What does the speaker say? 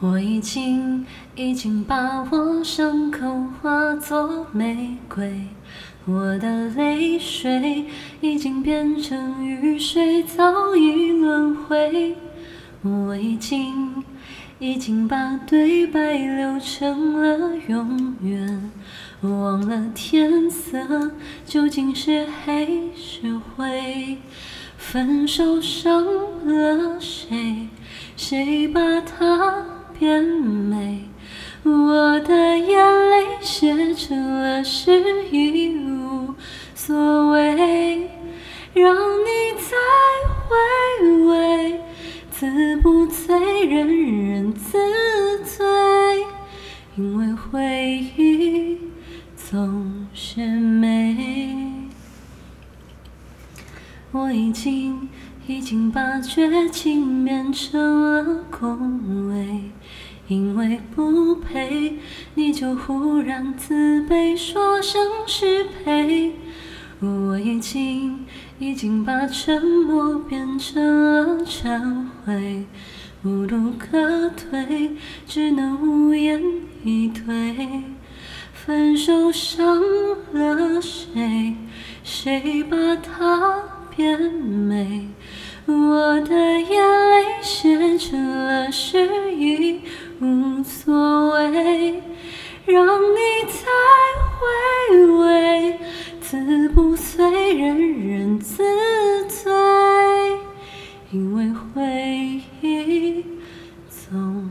我已经已经把我伤口化作玫瑰，我的泪水已经变成雨水，早已轮回。我已经已经把对白留成了永远，忘了天色究竟是黑是灰，分手伤了谁？谁把他？变美，我的眼泪写成了诗，已无所谓。让你再回味，自不醉，人人自醉，因为回忆总是美。我已经。已经把绝情变成了恭维，因为不配，你就忽然自卑，说声失陪。我已经已经把沉默变成了忏悔，无路可退，只能无言以对。分手伤了谁？谁把他变美我的眼泪写成了诗已无所谓让你再回味字不醉人人自醉因为回忆总